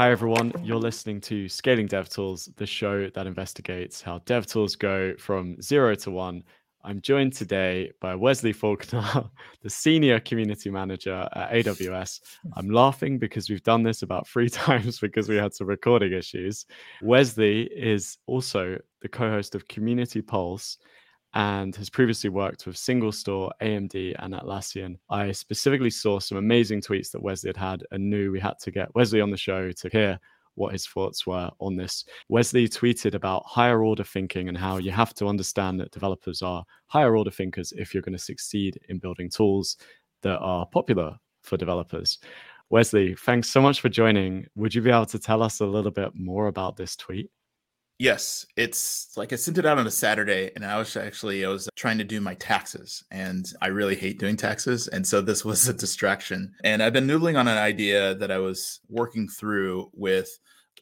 Hi, everyone. You're listening to Scaling DevTools, the show that investigates how DevTools go from zero to one. I'm joined today by Wesley Faulkner, the senior community manager at AWS. I'm laughing because we've done this about three times because we had some recording issues. Wesley is also the co host of Community Pulse and has previously worked with SingleStore, AMD, and Atlassian. I specifically saw some amazing tweets that Wesley had had and knew we had to get Wesley on the show to hear what his thoughts were on this. Wesley tweeted about higher order thinking and how you have to understand that developers are higher order thinkers if you're going to succeed in building tools that are popular for developers. Wesley, thanks so much for joining. Would you be able to tell us a little bit more about this tweet? Yes, it's like I sent it out on a Saturday, and I was actually I was trying to do my taxes, and I really hate doing taxes, and so this was a distraction. And I've been noodling on an idea that I was working through with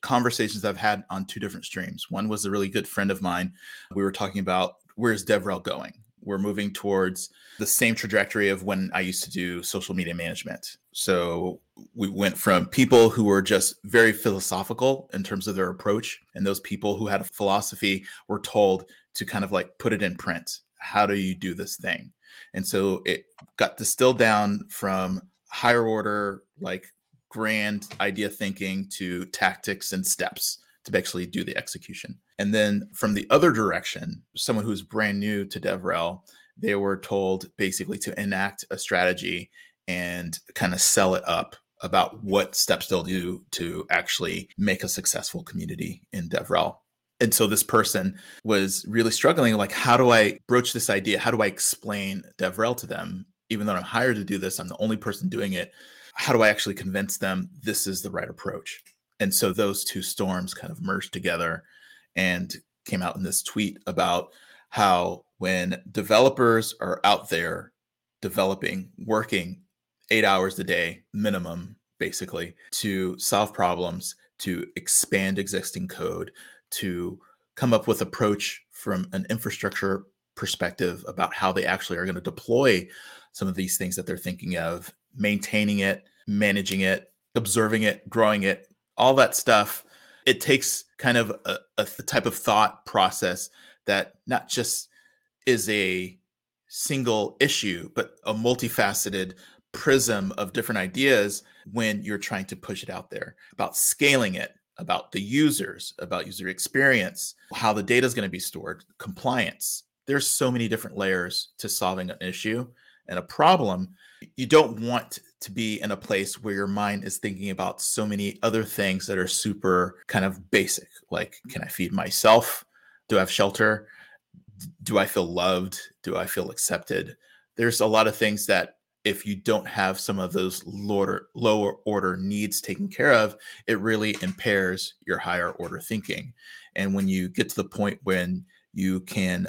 conversations I've had on two different streams. One was a really good friend of mine. We were talking about where's DevRel going. We're moving towards the same trajectory of when I used to do social media management. So we went from people who were just very philosophical in terms of their approach, and those people who had a philosophy were told to kind of like put it in print. How do you do this thing? And so it got distilled down from higher order, like grand idea thinking to tactics and steps to actually do the execution. And then from the other direction, someone who's brand new to DevRel, they were told basically to enact a strategy and kind of sell it up about what steps they'll do to actually make a successful community in DevRel. And so this person was really struggling like, how do I broach this idea? How do I explain DevRel to them? Even though I'm hired to do this, I'm the only person doing it. How do I actually convince them this is the right approach? And so those two storms kind of merged together and came out in this tweet about how when developers are out there developing, working eight hours a day minimum, basically, to solve problems, to expand existing code, to come up with approach from an infrastructure perspective about how they actually are going to deploy some of these things that they're thinking of, maintaining it, managing it, observing it, growing it, all that stuff. It takes kind of a, a type of thought process that not just is a single issue, but a multifaceted prism of different ideas when you're trying to push it out there about scaling it about the users about user experience how the data is going to be stored compliance. There's so many different layers to solving an issue and a problem you don't want to be in a place where your mind is thinking about so many other things that are super kind of basic like can i feed myself? Do i have shelter? Do i feel loved? Do i feel accepted? There's a lot of things that if you don't have some of those lower lower order needs taken care of, it really impairs your higher order thinking. And when you get to the point when you can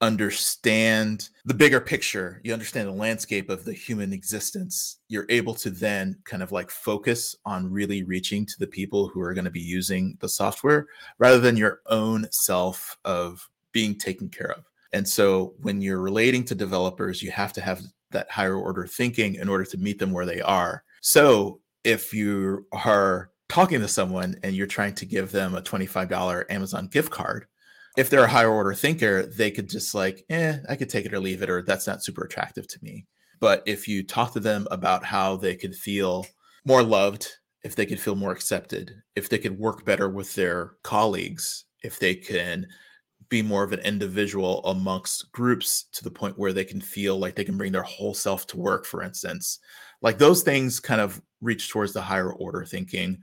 understand the bigger picture, you understand the landscape of the human existence, you're able to then kind of like focus on really reaching to the people who are going to be using the software rather than your own self of being taken care of. And so when you're relating to developers, you have to have that higher order thinking in order to meet them where they are. So if you are talking to someone and you're trying to give them a $25 Amazon gift card, if they're a higher order thinker, they could just like, eh, I could take it or leave it, or that's not super attractive to me. But if you talk to them about how they could feel more loved, if they could feel more accepted, if they could work better with their colleagues, if they can be more of an individual amongst groups to the point where they can feel like they can bring their whole self to work for instance like those things kind of reach towards the higher order thinking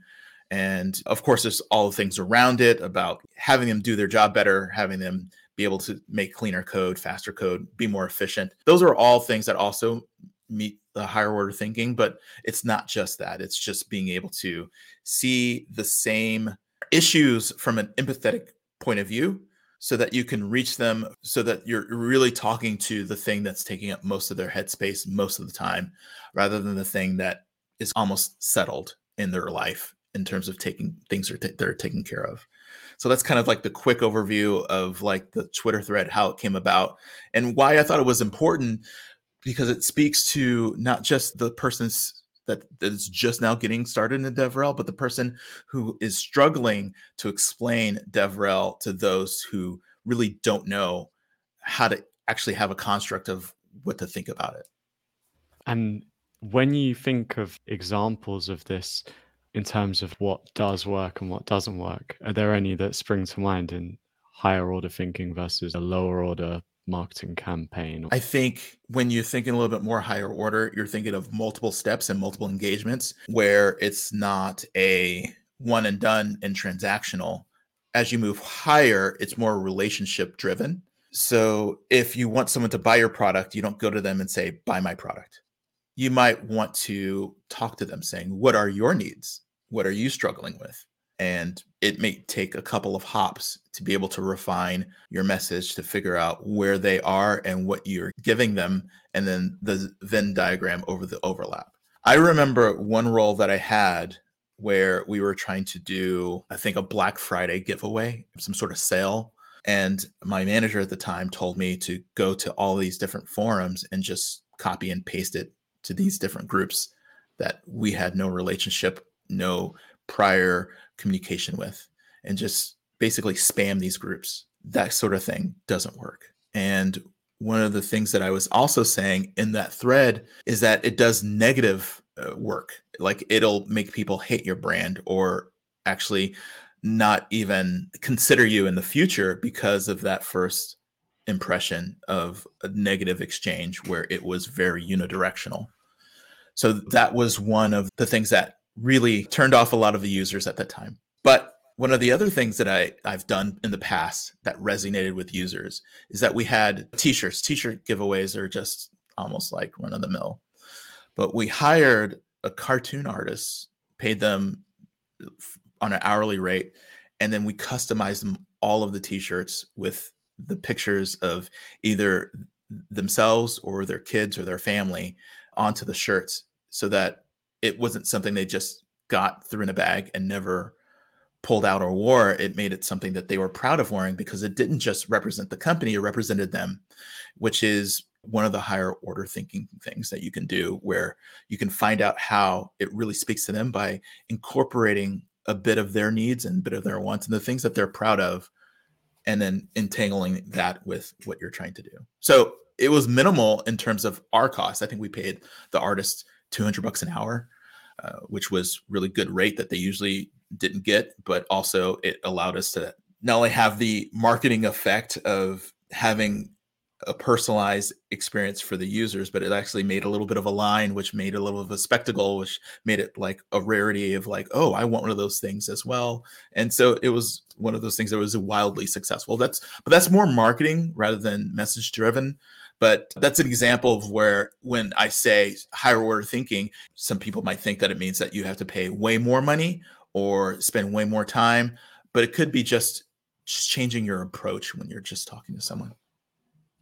and of course there's all the things around it about having them do their job better having them be able to make cleaner code faster code be more efficient. Those are all things that also meet the higher order thinking but it's not just that. It's just being able to see the same issues from an empathetic point of view so that you can reach them so that you're really talking to the thing that's taking up most of their headspace most of the time rather than the thing that is almost settled in their life in terms of taking things are t- they're taken care of so that's kind of like the quick overview of like the twitter thread how it came about and why i thought it was important because it speaks to not just the person's that, that is just now getting started in DevRel, but the person who is struggling to explain DevRel to those who really don't know how to actually have a construct of what to think about it. And when you think of examples of this in terms of what does work and what doesn't work, are there any that spring to mind in higher order thinking versus a lower order marketing campaign? I think when you're thinking a little bit more higher order, you're thinking of multiple steps and multiple engagements where it's not a one and done and transactional. As you move higher, it's more relationship driven. So if you want someone to buy your product, you don't go to them and say, buy my product. You might want to talk to them saying, what are your needs? What are you struggling with? and it may take a couple of hops to be able to refine your message to figure out where they are and what you're giving them and then the venn diagram over the overlap i remember one role that i had where we were trying to do i think a black friday giveaway some sort of sale and my manager at the time told me to go to all these different forums and just copy and paste it to these different groups that we had no relationship no prior communication with and just basically spam these groups. That sort of thing doesn't work. And one of the things that I was also saying in that thread is that it does negative uh, work. Like it'll make people hate your brand or actually not even consider you in the future because of that first impression of a negative exchange where it was very unidirectional. So that was one of the things that really turned off a lot of the users at that time. But one of the other things that I, I've done in the past that resonated with users is that we had t-shirts. T-shirt giveaways are just almost like run of the mill. But we hired a cartoon artist, paid them on an hourly rate, and then we customized them all of the t-shirts with the pictures of either themselves or their kids or their family onto the shirts so that it wasn't something they just got threw in a bag and never pulled out or wore. It made it something that they were proud of wearing because it didn't just represent the company, it represented them, which is one of the higher order thinking things that you can do where you can find out how it really speaks to them by incorporating a bit of their needs and a bit of their wants and the things that they're proud of and then entangling that with what you're trying to do. So it was minimal in terms of our cost. I think we paid the artist 200 bucks an hour uh, which was really good rate that they usually didn't get, but also it allowed us to not only have the marketing effect of having a personalized experience for the users, but it actually made a little bit of a line, which made a little of a spectacle, which made it like a rarity of like, oh, I want one of those things as well. And so it was one of those things that was wildly successful. That's but that's more marketing rather than message driven. But that's an example of where, when I say higher order thinking, some people might think that it means that you have to pay way more money or spend way more time. But it could be just, just changing your approach when you're just talking to someone.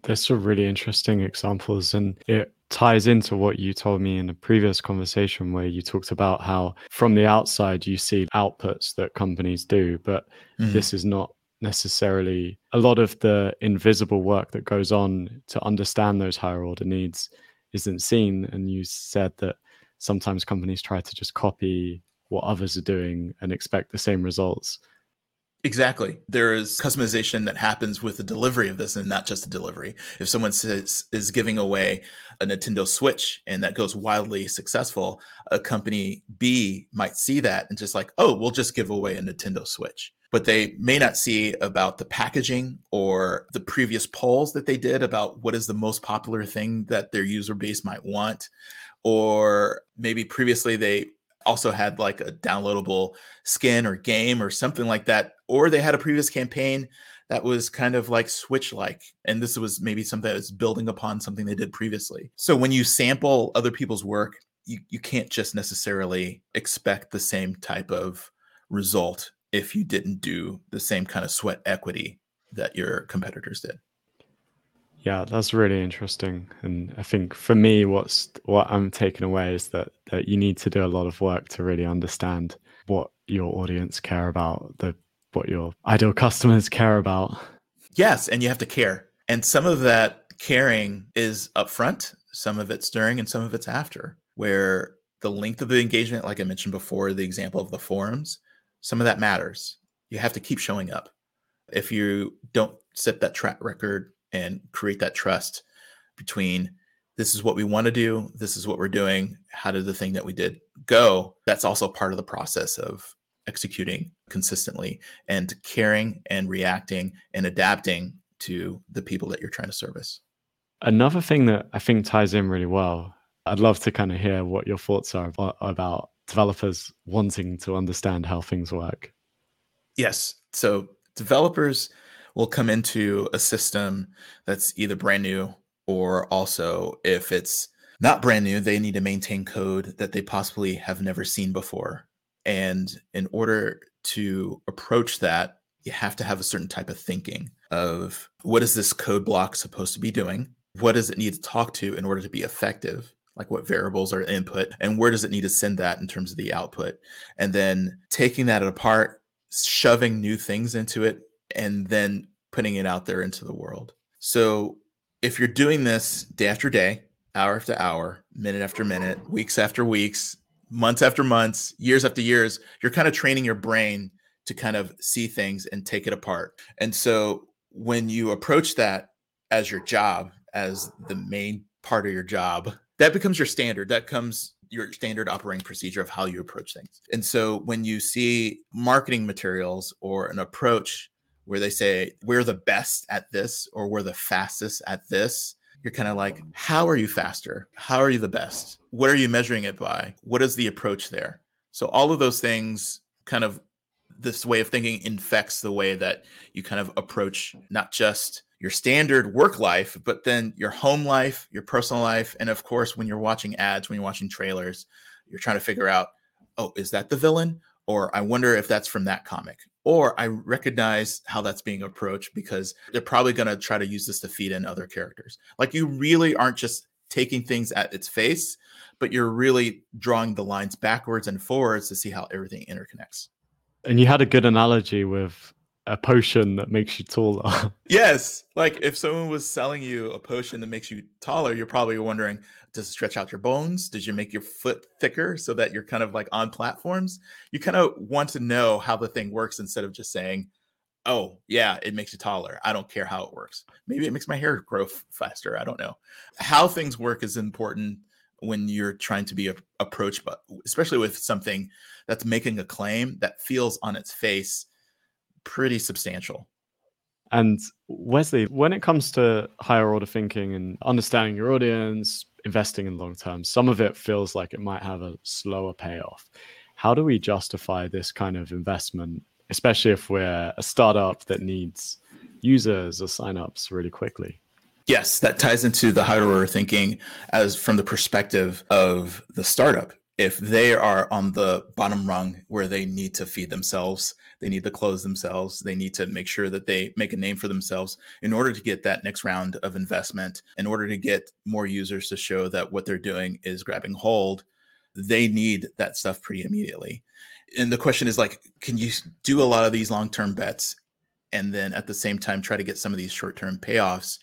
There's some really interesting examples, and it ties into what you told me in a previous conversation where you talked about how from the outside you see outputs that companies do, but mm-hmm. this is not necessarily a lot of the invisible work that goes on to understand those higher order needs isn't seen. And you said that sometimes companies try to just copy what others are doing and expect the same results. Exactly. There is customization that happens with the delivery of this and not just the delivery. If someone says is giving away a Nintendo Switch and that goes wildly successful, a company B might see that and just like, oh, we'll just give away a Nintendo Switch but they may not see about the packaging or the previous polls that they did about what is the most popular thing that their user base might want. Or maybe previously they also had like a downloadable skin or game or something like that. Or they had a previous campaign that was kind of like Switch like. And this was maybe something that was building upon something they did previously. So when you sample other people's work, you, you can't just necessarily expect the same type of result if you didn't do the same kind of sweat equity that your competitors did. Yeah, that's really interesting. And I think for me, what's what I'm taking away is that that you need to do a lot of work to really understand what your audience care about, the what your ideal customers care about. Yes, and you have to care. And some of that caring is upfront, some of it's during, and some of it's after, where the length of the engagement, like I mentioned before, the example of the forums, some of that matters. You have to keep showing up. If you don't set that track record and create that trust between this is what we want to do, this is what we're doing, how did the thing that we did go? That's also part of the process of executing consistently and caring and reacting and adapting to the people that you're trying to service. Another thing that I think ties in really well, I'd love to kind of hear what your thoughts are about, developers wanting to understand how things work. Yes. So developers will come into a system that's either brand new or also if it's not brand new, they need to maintain code that they possibly have never seen before. And in order to approach that, you have to have a certain type of thinking of what is this code block supposed to be doing? What does it need to talk to in order to be effective? Like what variables are input and where does it need to send that in terms of the output? And then taking that apart, shoving new things into it, and then putting it out there into the world. So if you're doing this day after day, hour after hour, minute after minute, weeks after weeks, months after months, years after years, you're kind of training your brain to kind of see things and take it apart. And so when you approach that as your job, as the main part of your job, that becomes your standard. That comes your standard operating procedure of how you approach things. And so when you see marketing materials or an approach where they say, we're the best at this or we're the fastest at this, you're kind of like, how are you faster? How are you the best? What are you measuring it by? What is the approach there? So all of those things kind of this way of thinking infects the way that you kind of approach not just your standard work life, but then your home life, your personal life, and of course, when you're watching ads, when you're watching trailers, you're trying to figure out, oh, is that the villain? Or I wonder if that's from that comic or I recognize how that's being approached because they're probably going to try to use this to feed in other characters. Like you really aren't just taking things at its face, but you're really drawing the lines backwards and forwards to see how everything interconnects. And you had a good analogy with a potion that makes you taller. yes. Like if someone was selling you a potion that makes you taller, you're probably wondering, does it stretch out your bones? Does you make your foot thicker so that you're kind of like on platforms? You kind of want to know how the thing works instead of just saying, oh, yeah, it makes you taller. I don't care how it works. Maybe it makes my hair grow f- faster. I don't know. How things work is important when you're trying to be a- approached, but especially with something that's making a claim that feels on its face pretty substantial. And Wesley, when it comes to higher order thinking and understanding your audience, investing in long term, some of it feels like it might have a slower payoff. How do we justify this kind of investment, especially if we're a startup that needs users or signups really quickly? Yes, that ties into the higher order thinking as from the perspective of the startup. If they are on the bottom rung where they need to feed themselves they need to close themselves. They need to make sure that they make a name for themselves in order to get that next round of investment, in order to get more users to show that what they're doing is grabbing hold. They need that stuff pretty immediately. And the question is like, can you do a lot of these long term bets and then at the same time try to get some of these short term payoffs?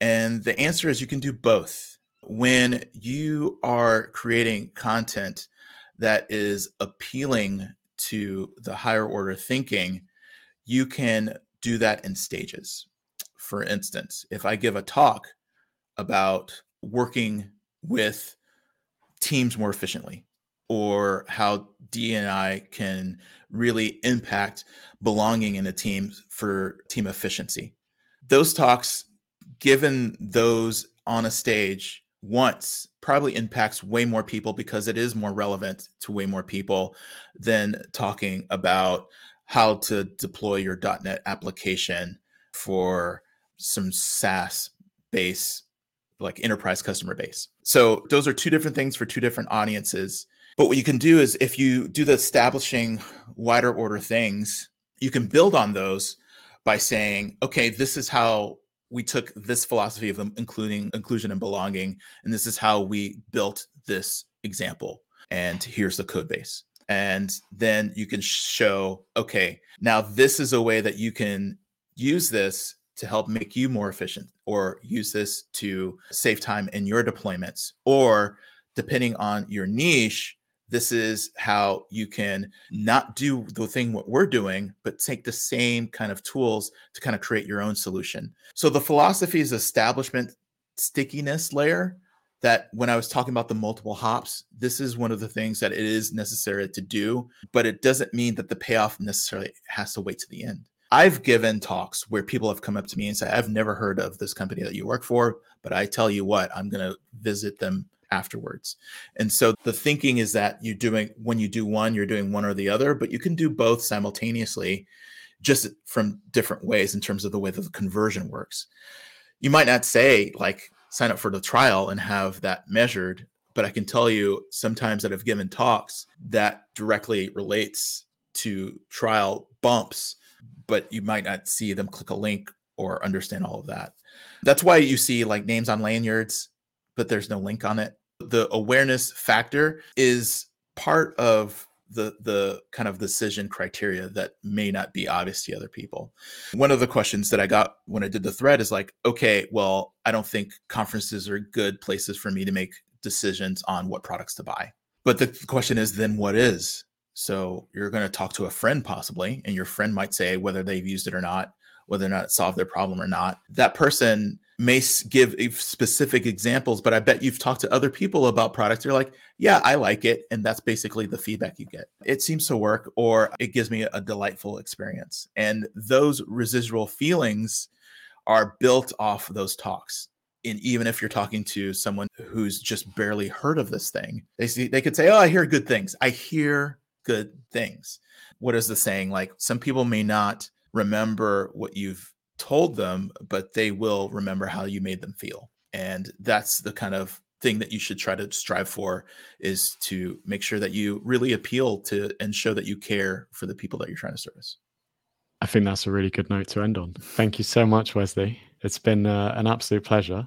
And the answer is you can do both. When you are creating content that is appealing to the higher order thinking, you can do that in stages. For instance, if I give a talk about working with teams more efficiently or how D&I can really impact belonging in a team for team efficiency. Those talks, given those on a stage, once probably impacts way more people because it is more relevant to way more people than talking about how to deploy your .NET application for some SaaS base like enterprise customer base. So those are two different things for two different audiences. But what you can do is if you do the establishing wider order things, you can build on those by saying, okay, this is how we took this philosophy of including inclusion and belonging, and this is how we built this example. And here's the code base. And then you can show, okay, now this is a way that you can use this to help make you more efficient, or use this to save time in your deployments, or depending on your niche, this is how you can not do the thing what we're doing but take the same kind of tools to kind of create your own solution. So the philosophy is establishment stickiness layer that when i was talking about the multiple hops this is one of the things that it is necessary to do but it doesn't mean that the payoff necessarily has to wait to the end. I've given talks where people have come up to me and said i've never heard of this company that you work for but i tell you what i'm going to visit them afterwards. And so the thinking is that you're doing when you do one, you're doing one or the other, but you can do both simultaneously, just from different ways in terms of the way that the conversion works. You might not say like sign up for the trial and have that measured, but I can tell you sometimes that I've given talks that directly relates to trial bumps, but you might not see them click a link or understand all of that. That's why you see like names on lanyards, but there's no link on it the awareness factor is part of the the kind of decision criteria that may not be obvious to other people. One of the questions that I got when I did the thread is like, okay, well, I don't think conferences are good places for me to make decisions on what products to buy. But the question is then what is? So you're going to talk to a friend possibly and your friend might say whether they've used it or not, whether or not it solved their problem or not. That person may give specific examples, but I bet you've talked to other people about products. You're like, yeah, I like it. And that's basically the feedback you get. It seems to work, or it gives me a delightful experience. And those residual feelings are built off those talks. And even if you're talking to someone who's just barely heard of this thing, they see they could say, Oh, I hear good things. I hear good things. What is the saying? Like some people may not remember what you've told them, but they will remember how you made them feel. And that's the kind of thing that you should try to strive for is to make sure that you really appeal to and show that you care for the people that you're trying to service. I think that's a really good note to end on. Thank you so much, Wesley. It's been uh, an absolute pleasure.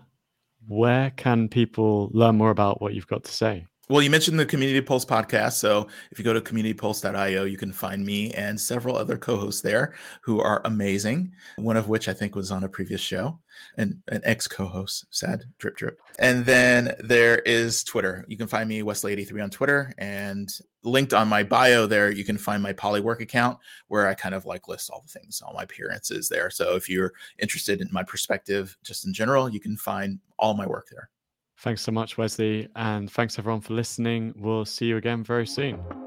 Where can people learn more about what you've got to say? Well, you mentioned the Community Pulse podcast. So if you go to communitypulse.io, you can find me and several other co hosts there who are amazing. One of which I think was on a previous show and an ex co host, sad drip drip. And then there is Twitter. You can find me, Wesley83 on Twitter. And linked on my bio there, you can find my Polywork account where I kind of like list all the things, all my appearances there. So if you're interested in my perspective just in general, you can find all my work there. Thanks so much, Wesley. And thanks everyone for listening. We'll see you again very soon.